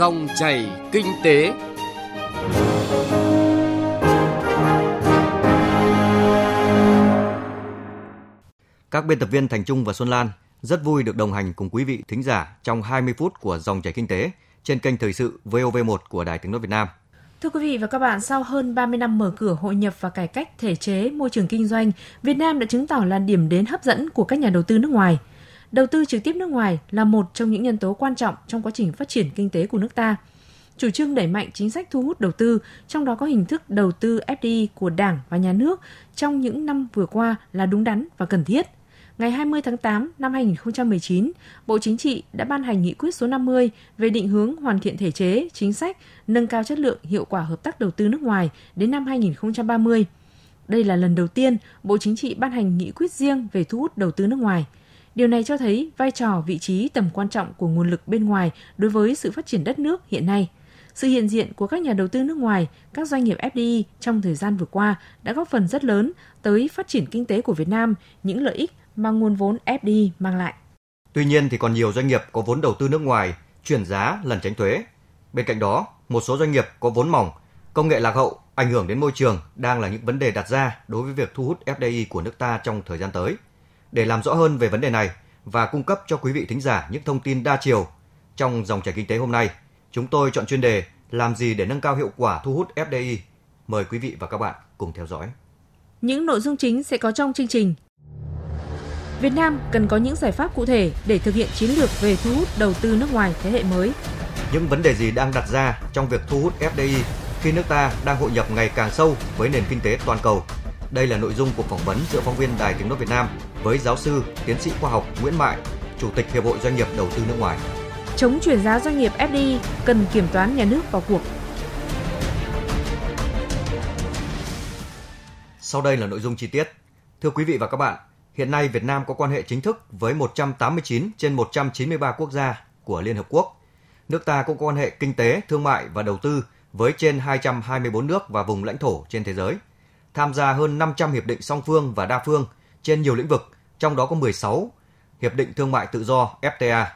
Dòng chảy kinh tế. Các biên tập viên Thành Trung và Xuân Lan rất vui được đồng hành cùng quý vị thính giả trong 20 phút của Dòng chảy kinh tế trên kênh Thời sự VOV1 của Đài Tiếng nói Việt Nam. Thưa quý vị và các bạn, sau hơn 30 năm mở cửa hội nhập và cải cách thể chế môi trường kinh doanh, Việt Nam đã chứng tỏ là điểm đến hấp dẫn của các nhà đầu tư nước ngoài. Đầu tư trực tiếp nước ngoài là một trong những nhân tố quan trọng trong quá trình phát triển kinh tế của nước ta. Chủ trương đẩy mạnh chính sách thu hút đầu tư, trong đó có hình thức đầu tư FDI của Đảng và Nhà nước trong những năm vừa qua là đúng đắn và cần thiết – ngày 20 tháng 8 năm 2019, Bộ Chính trị đã ban hành nghị quyết số 50 về định hướng hoàn thiện thể chế, chính sách, nâng cao chất lượng hiệu quả hợp tác đầu tư nước ngoài đến năm 2030. Đây là lần đầu tiên Bộ Chính trị ban hành nghị quyết riêng về thu hút đầu tư nước ngoài. Điều này cho thấy vai trò, vị trí, tầm quan trọng của nguồn lực bên ngoài đối với sự phát triển đất nước hiện nay. Sự hiện diện của các nhà đầu tư nước ngoài, các doanh nghiệp FDI trong thời gian vừa qua đã góp phần rất lớn tới phát triển kinh tế của Việt Nam, những lợi ích mà nguồn vốn FDI mang lại. Tuy nhiên thì còn nhiều doanh nghiệp có vốn đầu tư nước ngoài chuyển giá lần tránh thuế. Bên cạnh đó, một số doanh nghiệp có vốn mỏng, công nghệ lạc hậu, ảnh hưởng đến môi trường đang là những vấn đề đặt ra đối với việc thu hút FDI của nước ta trong thời gian tới. Để làm rõ hơn về vấn đề này và cung cấp cho quý vị thính giả những thông tin đa chiều trong dòng chảy kinh tế hôm nay, chúng tôi chọn chuyên đề làm gì để nâng cao hiệu quả thu hút FDI. Mời quý vị và các bạn cùng theo dõi. Những nội dung chính sẽ có trong chương trình Việt Nam cần có những giải pháp cụ thể để thực hiện chiến lược về thu hút đầu tư nước ngoài thế hệ mới. Những vấn đề gì đang đặt ra trong việc thu hút FDI khi nước ta đang hội nhập ngày càng sâu với nền kinh tế toàn cầu? Đây là nội dung của phỏng vấn giữa phóng viên Đài Tiếng nói Việt Nam với giáo sư, tiến sĩ khoa học Nguyễn Mại, Chủ tịch Hiệp hội Doanh nghiệp Đầu tư nước ngoài. Chống chuyển giá doanh nghiệp FDI cần kiểm toán nhà nước vào cuộc. Sau đây là nội dung chi tiết. Thưa quý vị và các bạn, Hiện nay Việt Nam có quan hệ chính thức với 189 trên 193 quốc gia của Liên Hợp Quốc. Nước ta cũng có quan hệ kinh tế, thương mại và đầu tư với trên 224 nước và vùng lãnh thổ trên thế giới. Tham gia hơn 500 hiệp định song phương và đa phương trên nhiều lĩnh vực, trong đó có 16 hiệp định thương mại tự do FTA.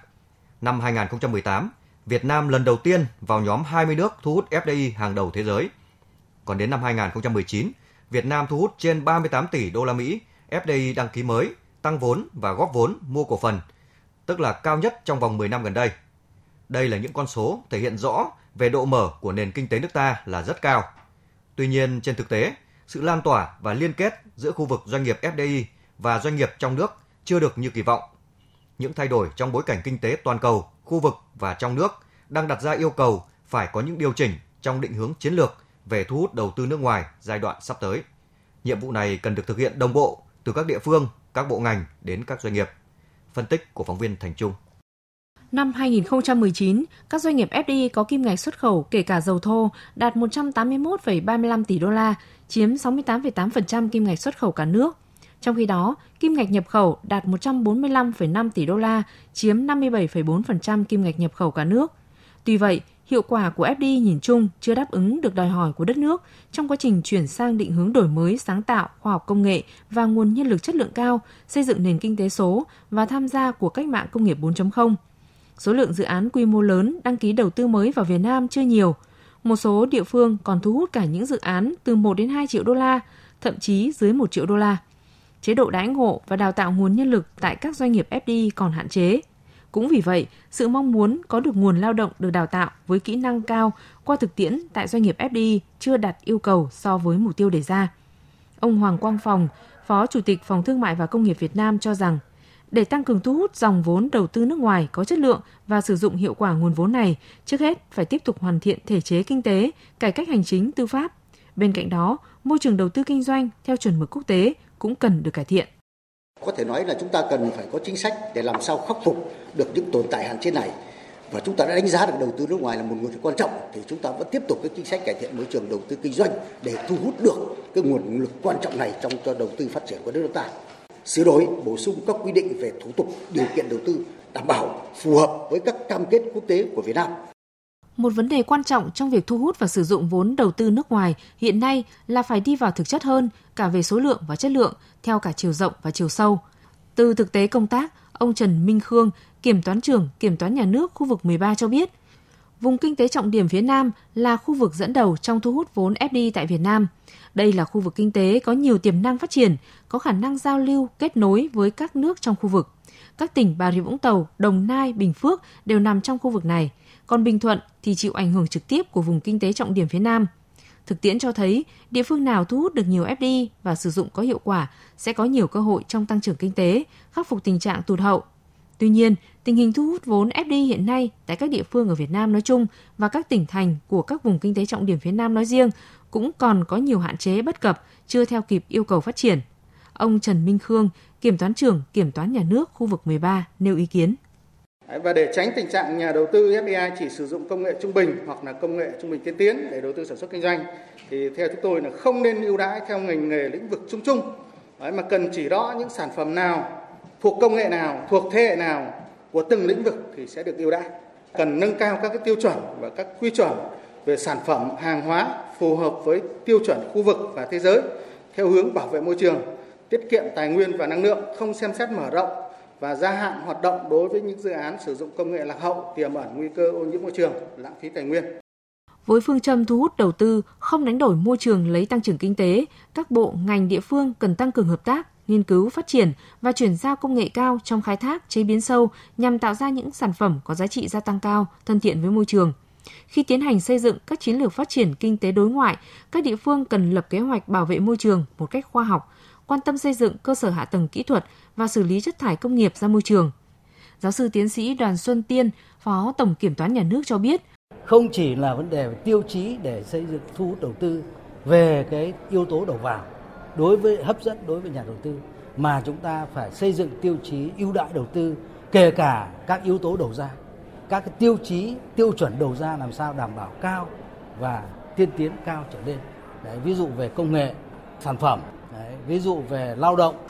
Năm 2018, Việt Nam lần đầu tiên vào nhóm 20 nước thu hút FDI hàng đầu thế giới. Còn đến năm 2019, Việt Nam thu hút trên 38 tỷ đô la Mỹ FDI đăng ký mới, tăng vốn và góp vốn mua cổ phần, tức là cao nhất trong vòng 10 năm gần đây. Đây là những con số thể hiện rõ về độ mở của nền kinh tế nước ta là rất cao. Tuy nhiên, trên thực tế, sự lan tỏa và liên kết giữa khu vực doanh nghiệp FDI và doanh nghiệp trong nước chưa được như kỳ vọng. Những thay đổi trong bối cảnh kinh tế toàn cầu, khu vực và trong nước đang đặt ra yêu cầu phải có những điều chỉnh trong định hướng chiến lược về thu hút đầu tư nước ngoài giai đoạn sắp tới. Nhiệm vụ này cần được thực hiện đồng bộ từ các địa phương, các bộ ngành đến các doanh nghiệp. Phân tích của phóng viên Thành Trung. Năm 2019, các doanh nghiệp FDI có kim ngạch xuất khẩu kể cả dầu thô đạt 181,35 tỷ đô la, chiếm 68,8% kim ngạch xuất khẩu cả nước. Trong khi đó, kim ngạch nhập khẩu đạt 145,5 tỷ đô la, chiếm 57,4% kim ngạch nhập khẩu cả nước. Tuy vậy, hiệu quả của FDI nhìn chung chưa đáp ứng được đòi hỏi của đất nước trong quá trình chuyển sang định hướng đổi mới, sáng tạo, khoa học công nghệ và nguồn nhân lực chất lượng cao, xây dựng nền kinh tế số và tham gia của cách mạng công nghiệp 4.0. Số lượng dự án quy mô lớn đăng ký đầu tư mới vào Việt Nam chưa nhiều. Một số địa phương còn thu hút cả những dự án từ 1 đến 2 triệu đô la, thậm chí dưới 1 triệu đô la. Chế độ đãi ngộ và đào tạo nguồn nhân lực tại các doanh nghiệp FDI còn hạn chế – cũng vì vậy, sự mong muốn có được nguồn lao động được đào tạo với kỹ năng cao qua thực tiễn tại doanh nghiệp FDI chưa đạt yêu cầu so với mục tiêu đề ra. Ông Hoàng Quang Phòng, Phó Chủ tịch Phòng Thương mại và Công nghiệp Việt Nam cho rằng, để tăng cường thu hút dòng vốn đầu tư nước ngoài có chất lượng và sử dụng hiệu quả nguồn vốn này, trước hết phải tiếp tục hoàn thiện thể chế kinh tế, cải cách hành chính tư pháp. Bên cạnh đó, môi trường đầu tư kinh doanh theo chuẩn mực quốc tế cũng cần được cải thiện. Có thể nói là chúng ta cần phải có chính sách để làm sao khắc phục được những tồn tại hạn chế này và chúng ta đã đánh giá được đầu tư nước ngoài là một nguồn quan trọng thì chúng ta vẫn tiếp tục cái chính sách cải thiện môi trường đầu tư kinh doanh để thu hút được cái nguồn lực quan trọng này trong cho đầu tư phát triển của đất nước ta sửa đổi bổ sung các quy định về thủ tục điều kiện đầu tư đảm bảo phù hợp với các cam kết quốc tế của Việt Nam. Một vấn đề quan trọng trong việc thu hút và sử dụng vốn đầu tư nước ngoài hiện nay là phải đi vào thực chất hơn cả về số lượng và chất lượng theo cả chiều rộng và chiều sâu. Từ thực tế công tác, ông Trần Minh Khương, kiểm toán trưởng kiểm toán nhà nước khu vực 13 cho biết, vùng kinh tế trọng điểm phía Nam là khu vực dẫn đầu trong thu hút vốn FDI tại Việt Nam. Đây là khu vực kinh tế có nhiều tiềm năng phát triển, có khả năng giao lưu, kết nối với các nước trong khu vực. Các tỉnh Bà Rịa Vũng Tàu, Đồng Nai, Bình Phước đều nằm trong khu vực này, còn Bình Thuận thì chịu ảnh hưởng trực tiếp của vùng kinh tế trọng điểm phía Nam. Thực tiễn cho thấy, địa phương nào thu hút được nhiều FDI và sử dụng có hiệu quả sẽ có nhiều cơ hội trong tăng trưởng kinh tế, khắc phục tình trạng tụt hậu. Tuy nhiên, tình hình thu hút vốn FDI hiện nay tại các địa phương ở Việt Nam nói chung và các tỉnh thành của các vùng kinh tế trọng điểm phía Nam nói riêng cũng còn có nhiều hạn chế bất cập, chưa theo kịp yêu cầu phát triển. Ông Trần Minh Khương, Kiểm toán trưởng Kiểm toán Nhà nước khu vực 13 nêu ý kiến. Và để tránh tình trạng nhà đầu tư FDI chỉ sử dụng công nghệ trung bình hoặc là công nghệ trung bình tiên tiến để đầu tư sản xuất kinh doanh thì theo chúng tôi là không nên ưu đãi theo ngành nghề lĩnh vực chung chung Đấy, mà cần chỉ rõ những sản phẩm nào thuộc công nghệ nào, thuộc thế hệ nào của từng lĩnh vực thì sẽ được ưu đãi. Cần nâng cao các cái tiêu chuẩn và các quy chuẩn về sản phẩm, hàng hóa phù hợp với tiêu chuẩn khu vực và thế giới theo hướng bảo vệ môi trường, tiết kiệm tài nguyên và năng lượng, không xem xét mở rộng và gia hạn hoạt động đối với những dự án sử dụng công nghệ lạc hậu tiềm ẩn nguy cơ ô nhiễm môi trường, lãng phí tài nguyên. Với phương châm thu hút đầu tư, không đánh đổi môi trường lấy tăng trưởng kinh tế, các bộ, ngành địa phương cần tăng cường hợp tác, nghiên cứu, phát triển và chuyển giao công nghệ cao trong khai thác, chế biến sâu nhằm tạo ra những sản phẩm có giá trị gia tăng cao, thân thiện với môi trường. Khi tiến hành xây dựng các chiến lược phát triển kinh tế đối ngoại, các địa phương cần lập kế hoạch bảo vệ môi trường một cách khoa học, quan tâm xây dựng cơ sở hạ tầng kỹ thuật và xử lý chất thải công nghiệp ra môi trường. Giáo sư tiến sĩ Đoàn Xuân Tiên, Phó Tổng Kiểm toán Nhà nước cho biết, không chỉ là vấn đề tiêu chí để xây dựng thu hút đầu tư về cái yếu tố đầu vào đối với hấp dẫn đối với nhà đầu tư mà chúng ta phải xây dựng tiêu chí ưu đãi đầu tư kể cả các yếu tố đầu ra các cái tiêu chí tiêu chuẩn đầu ra làm sao đảm bảo cao và tiên tiến cao trở lên đấy, ví dụ về công nghệ sản phẩm đấy, ví dụ về lao động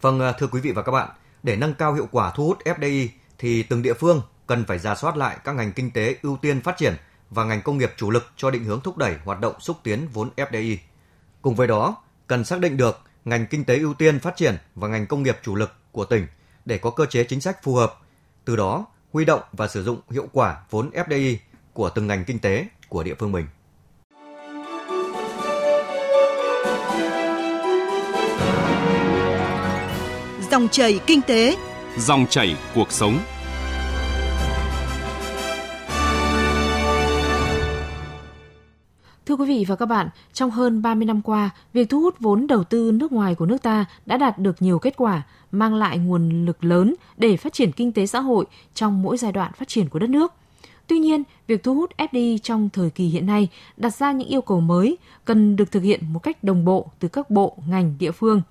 vâng à, thưa quý vị và các bạn để nâng cao hiệu quả thu hút FDI thì từng địa phương cần phải ra soát lại các ngành kinh tế ưu tiên phát triển và ngành công nghiệp chủ lực cho định hướng thúc đẩy hoạt động xúc tiến vốn FDI. Cùng với đó, cần xác định được ngành kinh tế ưu tiên phát triển và ngành công nghiệp chủ lực của tỉnh để có cơ chế chính sách phù hợp, từ đó huy động và sử dụng hiệu quả vốn FDI của từng ngành kinh tế của địa phương mình. Dòng chảy kinh tế, dòng chảy cuộc sống. Thưa quý vị và các bạn, trong hơn 30 năm qua, việc thu hút vốn đầu tư nước ngoài của nước ta đã đạt được nhiều kết quả, mang lại nguồn lực lớn để phát triển kinh tế xã hội trong mỗi giai đoạn phát triển của đất nước. Tuy nhiên, việc thu hút FDI trong thời kỳ hiện nay đặt ra những yêu cầu mới cần được thực hiện một cách đồng bộ từ các bộ, ngành, địa phương.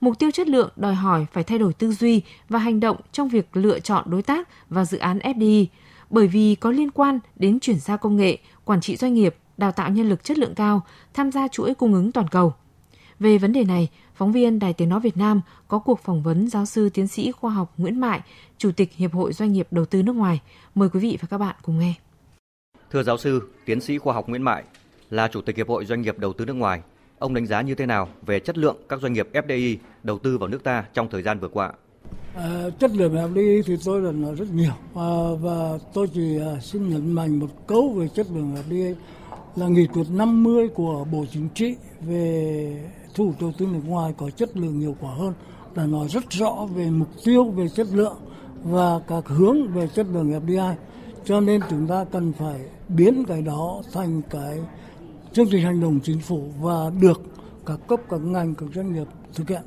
Mục tiêu chất lượng đòi hỏi phải thay đổi tư duy và hành động trong việc lựa chọn đối tác và dự án FDI, bởi vì có liên quan đến chuyển giao công nghệ, quản trị doanh nghiệp, đào tạo nhân lực chất lượng cao, tham gia chuỗi cung ứng toàn cầu. Về vấn đề này, phóng viên Đài Tiếng Nói Việt Nam có cuộc phỏng vấn giáo sư tiến sĩ khoa học Nguyễn Mại, Chủ tịch Hiệp hội Doanh nghiệp Đầu tư nước ngoài. Mời quý vị và các bạn cùng nghe. Thưa giáo sư, tiến sĩ khoa học Nguyễn Mại, là Chủ tịch Hiệp hội Doanh nghiệp Đầu tư nước ngoài, ông đánh giá như thế nào về chất lượng các doanh nghiệp FDI đầu tư vào nước ta trong thời gian vừa qua? À, chất lượng FDI thì tôi là nói rất nhiều à, và tôi chỉ à, xin nhấn mạnh một câu về chất lượng FDI là nghị quyết 50 của Bộ Chính trị về thu hút đầu tư nước ngoài có chất lượng hiệu quả hơn đã nói rất rõ về mục tiêu về chất lượng và các hướng về chất lượng FDI cho nên chúng ta cần phải biến cái đó thành cái chương trình hành động chính phủ và được các cấp các ngành các doanh nghiệp thực hiện.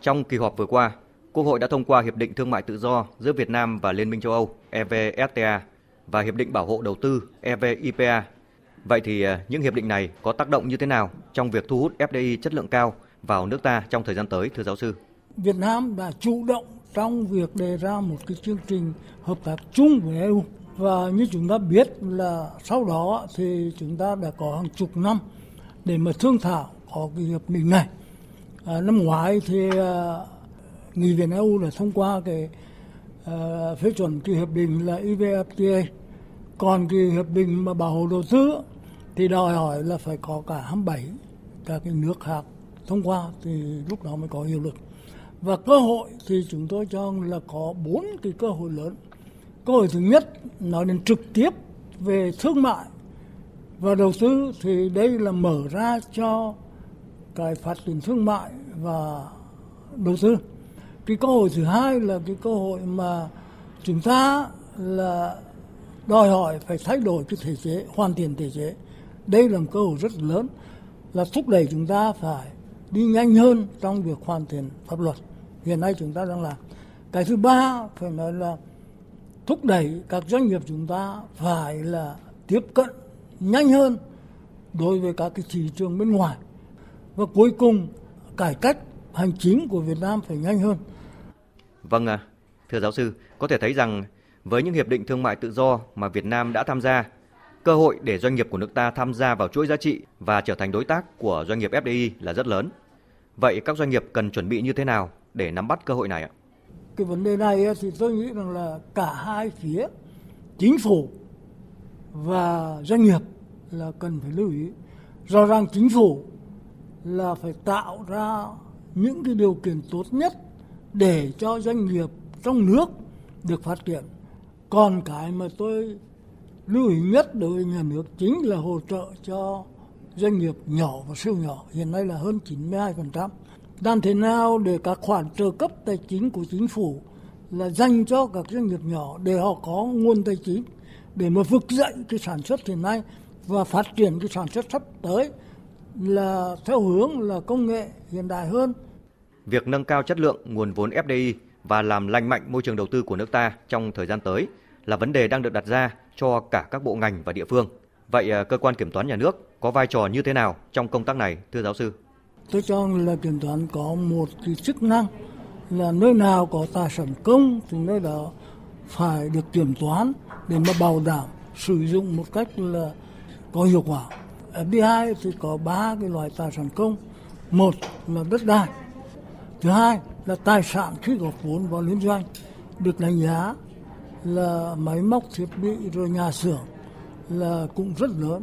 Trong kỳ họp vừa qua, Quốc hội đã thông qua Hiệp định Thương mại Tự do giữa Việt Nam và Liên minh châu Âu EVFTA và Hiệp định Bảo hộ Đầu tư EVIPA Vậy thì à, những hiệp định này có tác động như thế nào trong việc thu hút FDI chất lượng cao vào nước ta trong thời gian tới thưa giáo sư? Việt Nam đã chủ động trong việc đề ra một cái chương trình hợp tác chung với EU và như chúng ta biết là sau đó thì chúng ta đã có hàng chục năm để mà thương thảo có cái hiệp định này. À, năm ngoái thì à, nghị viện EU đã thông qua cái à, phê chuẩn cái hiệp định là EVFTA còn cái hiệp định mà bảo hộ đầu tư thì đòi hỏi là phải có cả 27 các cái nước khác thông qua thì lúc đó mới có hiệu lực và cơ hội thì chúng tôi cho là có bốn cái cơ hội lớn cơ hội thứ nhất nói đến trực tiếp về thương mại và đầu tư thì đây là mở ra cho cái phát triển thương mại và đầu tư. Cái cơ hội thứ hai là cái cơ hội mà chúng ta là đòi hỏi phải thay đổi cái thể chế, hoàn thiện thể chế. Đây là một cơ hội rất lớn là thúc đẩy chúng ta phải đi nhanh hơn trong việc hoàn thiện pháp luật. Hiện nay chúng ta đang làm. Cái thứ ba phải nói là thúc đẩy các doanh nghiệp chúng ta phải là tiếp cận nhanh hơn đối với các cái thị trường bên ngoài. Và cuối cùng cải cách hành chính của Việt Nam phải nhanh hơn. Vâng, à, thưa giáo sư, có thể thấy rằng với những hiệp định thương mại tự do mà Việt Nam đã tham gia, cơ hội để doanh nghiệp của nước ta tham gia vào chuỗi giá trị và trở thành đối tác của doanh nghiệp FDI là rất lớn. Vậy các doanh nghiệp cần chuẩn bị như thế nào để nắm bắt cơ hội này ạ? Cái vấn đề này thì tôi nghĩ rằng là cả hai phía, chính phủ và doanh nghiệp là cần phải lưu ý. Rõ ràng chính phủ là phải tạo ra những cái điều kiện tốt nhất để cho doanh nghiệp trong nước được phát triển. Còn cái mà tôi lưu ý nhất đối với nhà nước chính là hỗ trợ cho doanh nghiệp nhỏ và siêu nhỏ, hiện nay là hơn 92%. Làm thế nào để các khoản trợ cấp tài chính của chính phủ là dành cho các doanh nghiệp nhỏ để họ có nguồn tài chính để mà vực dậy cái sản xuất hiện nay và phát triển cái sản xuất sắp tới là theo hướng là công nghệ hiện đại hơn. Việc nâng cao chất lượng nguồn vốn FDI và làm lành mạnh môi trường đầu tư của nước ta trong thời gian tới là vấn đề đang được đặt ra cho cả các bộ ngành và địa phương. Vậy ờ, cơ quan kiểm toán nhà nước có vai trò như thế nào trong công tác này, thưa giáo sư? Tôi cho là kiểm toán có một cái chức năng là nơi nào có tài sản công thì nơi đó phải được kiểm toán để mà bảo đảm sử dụng một cách là có hiệu quả. Ờ, FDI thì có ba cái loại tài sản công. Một là đất đai. Thứ hai là tài sản khi góp vốn vào liên doanh được đánh giá là máy móc thiết bị rồi nhà xưởng là cũng rất lớn.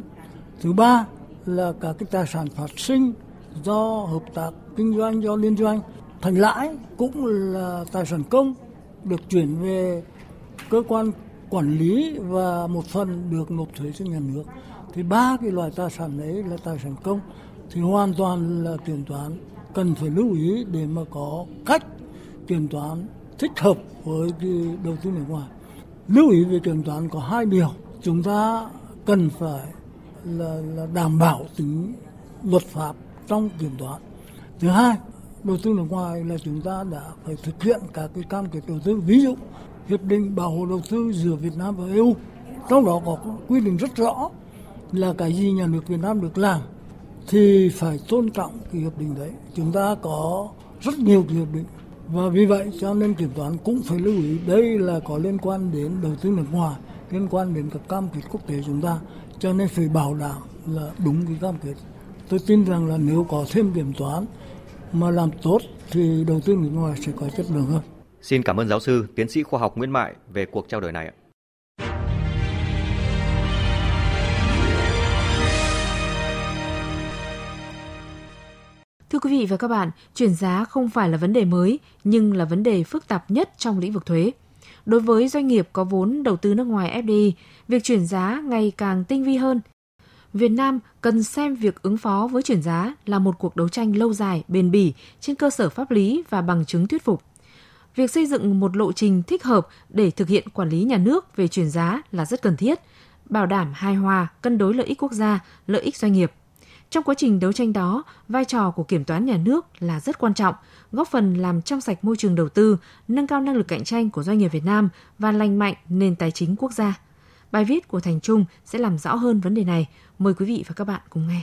Thứ ba là cả cái tài sản phát sinh do hợp tác kinh doanh, do liên doanh. Thành lãi cũng là tài sản công được chuyển về cơ quan quản lý và một phần được nộp thuế cho nhà nước. Thì ba cái loại tài sản đấy là tài sản công thì hoàn toàn là kiểm toán. Cần phải lưu ý để mà có cách kiểm toán thích hợp với cái đầu tư nước ngoài lưu ý về kiểm toán có hai điều chúng ta cần phải là, là đảm bảo tính luật pháp trong kiểm toán. Thứ hai đầu tư nước ngoài là chúng ta đã phải thực hiện các cái cam kết đầu tư ví dụ hiệp định bảo hộ đầu tư giữa Việt Nam và EU trong đó có quy định rất rõ là cái gì nhà nước Việt Nam được làm thì phải tôn trọng cái hiệp định đấy. Chúng ta có rất nhiều cái hiệp định và vì vậy cho nên kiểm toán cũng phải lưu ý đây là có liên quan đến đầu tư nước ngoài liên quan đến các cam kết quốc tế chúng ta cho nên phải bảo đảm là đúng cái cam kết tôi tin rằng là nếu có thêm kiểm toán mà làm tốt thì đầu tư nước ngoài sẽ có chất lượng hơn. Xin cảm ơn giáo sư, tiến sĩ khoa học Nguyễn Mại về cuộc trao đổi này ạ. Thưa quý vị và các bạn, chuyển giá không phải là vấn đề mới, nhưng là vấn đề phức tạp nhất trong lĩnh vực thuế. Đối với doanh nghiệp có vốn đầu tư nước ngoài FDI, việc chuyển giá ngày càng tinh vi hơn Việt Nam cần xem việc ứng phó với chuyển giá là một cuộc đấu tranh lâu dài, bền bỉ trên cơ sở pháp lý và bằng chứng thuyết phục. Việc xây dựng một lộ trình thích hợp để thực hiện quản lý nhà nước về chuyển giá là rất cần thiết, bảo đảm hài hòa, cân đối lợi ích quốc gia, lợi ích doanh nghiệp. Trong quá trình đấu tranh đó, vai trò của kiểm toán nhà nước là rất quan trọng, góp phần làm trong sạch môi trường đầu tư, nâng cao năng lực cạnh tranh của doanh nghiệp Việt Nam và lành mạnh nền tài chính quốc gia. Bài viết của Thành Trung sẽ làm rõ hơn vấn đề này. Mời quý vị và các bạn cùng nghe.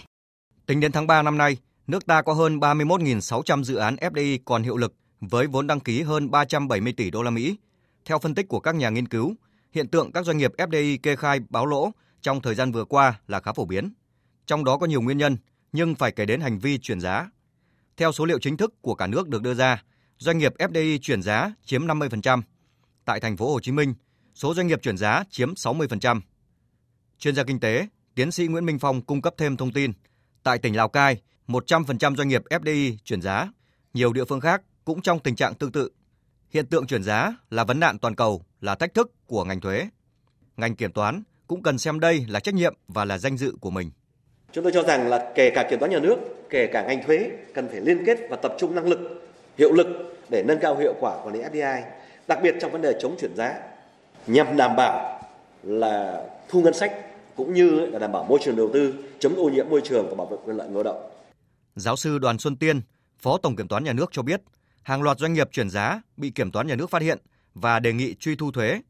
Tính đến tháng 3 năm nay, nước ta có hơn 31.600 dự án FDI còn hiệu lực với vốn đăng ký hơn 370 tỷ đô la Mỹ. Theo phân tích của các nhà nghiên cứu, hiện tượng các doanh nghiệp FDI kê khai báo lỗ trong thời gian vừa qua là khá phổ biến. Trong đó có nhiều nguyên nhân, nhưng phải kể đến hành vi chuyển giá. Theo số liệu chính thức của cả nước được đưa ra, doanh nghiệp FDI chuyển giá chiếm 50%. Tại thành phố Hồ Chí Minh, số doanh nghiệp chuyển giá chiếm 60%. Chuyên gia kinh tế, tiến sĩ Nguyễn Minh Phong cung cấp thêm thông tin. Tại tỉnh Lào Cai, 100% doanh nghiệp FDI chuyển giá. Nhiều địa phương khác cũng trong tình trạng tương tự. Hiện tượng chuyển giá là vấn nạn toàn cầu, là thách thức của ngành thuế. Ngành kiểm toán cũng cần xem đây là trách nhiệm và là danh dự của mình. Chúng tôi cho rằng là kể cả kiểm toán nhà nước, kể cả ngành thuế cần phải liên kết và tập trung năng lực, hiệu lực để nâng cao hiệu quả quản lý FDI, đặc biệt trong vấn đề chống chuyển giá nhằm đảm bảo là thu ngân sách cũng như là đảm bảo môi trường đầu tư, chống ô nhiễm môi trường và bảo vệ quyền lợi người lao động. Giáo sư Đoàn Xuân Tiên, Phó Tổng Kiểm toán Nhà nước cho biết, hàng loạt doanh nghiệp chuyển giá bị Kiểm toán Nhà nước phát hiện và đề nghị truy thu thuế.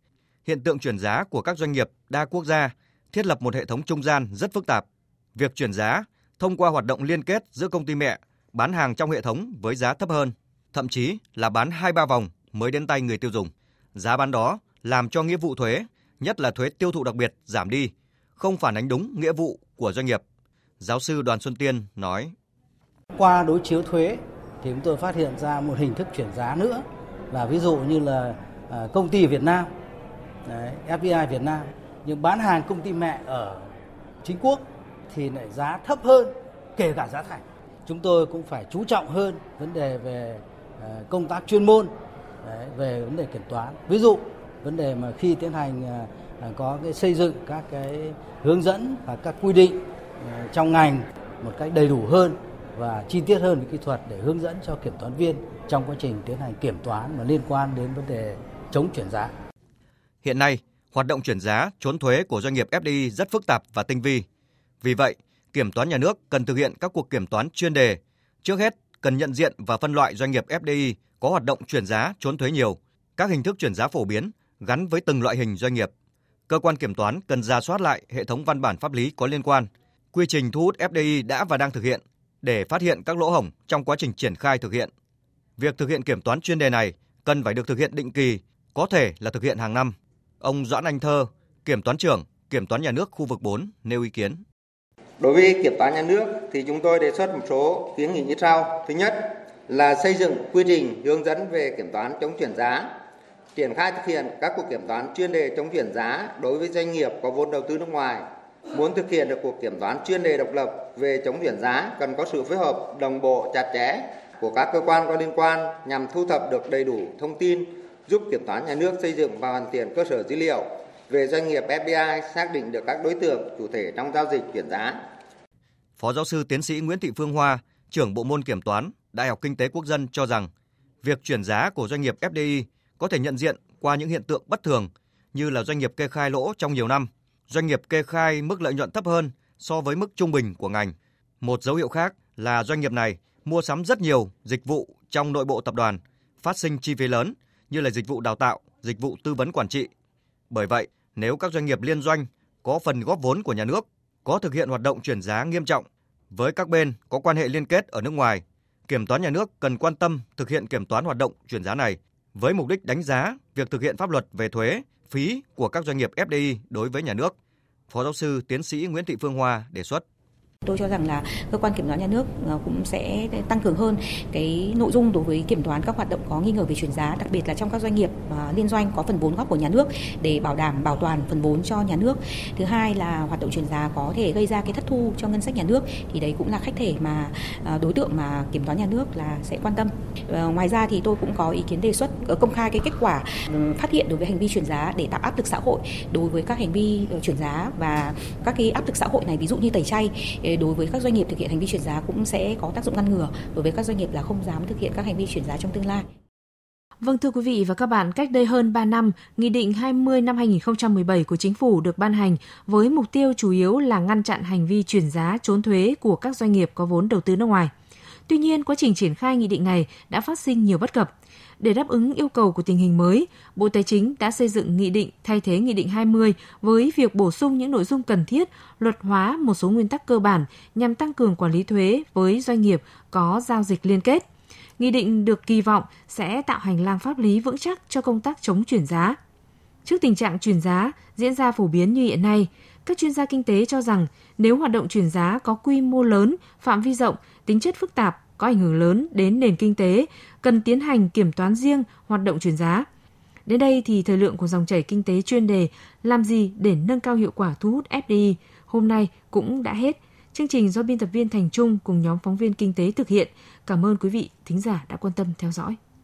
Hiện tượng chuyển giá của các doanh nghiệp đa quốc gia thiết lập một hệ thống trung gian rất phức tạp. Việc chuyển giá thông qua hoạt động liên kết giữa công ty mẹ bán hàng trong hệ thống với giá thấp hơn, thậm chí là bán hai ba vòng mới đến tay người tiêu dùng. Giá bán đó làm cho nghĩa vụ thuế, nhất là thuế tiêu thụ đặc biệt giảm đi, không phản ánh đúng nghĩa vụ của doanh nghiệp. Giáo sư Đoàn Xuân Tiên nói: Qua đối chiếu thuế thì chúng tôi phát hiện ra một hình thức chuyển giá nữa là ví dụ như là à, công ty Việt Nam, đấy, FDI Việt Nam nhưng bán hàng công ty mẹ ở chính quốc thì lại giá thấp hơn kể cả giá thành. Chúng tôi cũng phải chú trọng hơn vấn đề về ờ, công tác chuyên môn đấy, về vấn đề kiểm toán. Ví dụ vấn đề mà khi tiến hành ờ, có cái xây dựng các cái hướng dẫn và các quy định ờ, trong ngành một cách đầy đủ hơn và chi tiết hơn về kỹ thuật để hướng dẫn cho kiểm toán viên trong quá trình tiến hành kiểm toán mà liên quan đến vấn đề chống chuyển giá. Hiện nay, hoạt động chuyển giá, trốn thuế của doanh nghiệp FDI rất phức tạp và tinh vi. Vì vậy, kiểm toán nhà nước cần thực hiện các cuộc kiểm toán chuyên đề. Trước hết, cần nhận diện và phân loại doanh nghiệp FDI có hoạt động chuyển giá, trốn thuế nhiều, các hình thức chuyển giá phổ biến gắn với từng loại hình doanh nghiệp. Cơ quan kiểm toán cần ra soát lại hệ thống văn bản pháp lý có liên quan, quy trình thu hút FDI đã và đang thực hiện để phát hiện các lỗ hổng trong quá trình triển khai thực hiện. Việc thực hiện kiểm toán chuyên đề này cần phải được thực hiện định kỳ, có thể là thực hiện hàng năm. Ông Doãn Anh Thơ, Kiểm toán trưởng, Kiểm toán nhà nước khu vực 4 nêu ý kiến. Đối với kiểm toán nhà nước thì chúng tôi đề xuất một số kiến nghị như sau. Thứ nhất là xây dựng quy trình hướng dẫn về kiểm toán chống chuyển giá, triển khai thực hiện các cuộc kiểm toán chuyên đề chống chuyển giá đối với doanh nghiệp có vốn đầu tư nước ngoài Muốn thực hiện được cuộc kiểm toán chuyên đề độc lập về chống chuyển giá cần có sự phối hợp đồng bộ chặt chẽ của các cơ quan có liên quan nhằm thu thập được đầy đủ thông tin giúp kiểm toán nhà nước xây dựng và hoàn thiện cơ sở dữ liệu về doanh nghiệp FDI xác định được các đối tượng chủ thể trong giao dịch chuyển giá. Phó giáo sư tiến sĩ Nguyễn Thị Phương Hoa, trưởng bộ môn kiểm toán, Đại học Kinh tế Quốc dân cho rằng việc chuyển giá của doanh nghiệp FDI có thể nhận diện qua những hiện tượng bất thường như là doanh nghiệp kê khai lỗ trong nhiều năm doanh nghiệp kê khai mức lợi nhuận thấp hơn so với mức trung bình của ngành. Một dấu hiệu khác là doanh nghiệp này mua sắm rất nhiều dịch vụ trong nội bộ tập đoàn, phát sinh chi phí lớn như là dịch vụ đào tạo, dịch vụ tư vấn quản trị. Bởi vậy, nếu các doanh nghiệp liên doanh có phần góp vốn của nhà nước, có thực hiện hoạt động chuyển giá nghiêm trọng với các bên có quan hệ liên kết ở nước ngoài, kiểm toán nhà nước cần quan tâm thực hiện kiểm toán hoạt động chuyển giá này với mục đích đánh giá việc thực hiện pháp luật về thuế, phí của các doanh nghiệp FDI đối với nhà nước. Phó giáo sư tiến sĩ Nguyễn Thị Phương Hoa đề xuất. Tôi cho rằng là cơ quan kiểm toán nhà nước ờ, cũng sẽ tăng cường hơn cái nội dung đối với kiểm toán các hoạt động có nghi ngờ về chuyển giá, đặc biệt là trong các doanh nghiệp ờ, liên doanh có phần vốn góp của nhà nước để bảo đảm bảo toàn phần vốn cho nhà nước. Thứ hai là hoạt động chuyển giá có thể gây ra cái thất thu cho ngân sách nhà nước thì đấy cũng là khách thể mà ờ, đối tượng mà kiểm toán nhà nước là sẽ quan tâm. Ngoài ra thì tôi cũng có ý kiến đề xuất công khai cái kết quả ừ, phát hiện đối với hành vi chuyển giá để tạo áp lực xã hội đối với các hành vi chuyển giá và các cái áp lực xã hội này ví dụ như tẩy chay đối với các doanh nghiệp thực hiện hành vi chuyển giá cũng sẽ có tác dụng ngăn ngừa đối với các doanh nghiệp là không dám thực hiện các hành vi chuyển giá trong tương lai. Vâng thưa quý vị và các bạn, cách đây hơn 3 năm, Nghị định 20 năm 2017 của Chính phủ được ban hành với mục tiêu chủ yếu là ngăn chặn hành vi chuyển giá trốn thuế của các doanh nghiệp có vốn đầu tư nước ngoài. Tuy nhiên, quá trình triển khai nghị định này đã phát sinh nhiều bất cập. Để đáp ứng yêu cầu của tình hình mới, Bộ Tài chính đã xây dựng nghị định thay thế nghị định 20 với việc bổ sung những nội dung cần thiết, luật hóa một số nguyên tắc cơ bản nhằm tăng cường quản lý thuế với doanh nghiệp có giao dịch liên kết. Nghị định được kỳ vọng sẽ tạo hành lang pháp lý vững chắc cho công tác chống chuyển giá. Trước tình trạng chuyển giá diễn ra phổ biến như hiện nay, các chuyên gia kinh tế cho rằng nếu hoạt động chuyển giá có quy mô lớn, phạm vi rộng, tính chất phức tạp, có ảnh hưởng lớn đến nền kinh tế, cần tiến hành kiểm toán riêng hoạt động chuyển giá. Đến đây thì thời lượng của dòng chảy kinh tế chuyên đề làm gì để nâng cao hiệu quả thu hút FDI hôm nay cũng đã hết. Chương trình do biên tập viên Thành Trung cùng nhóm phóng viên kinh tế thực hiện. Cảm ơn quý vị thính giả đã quan tâm theo dõi.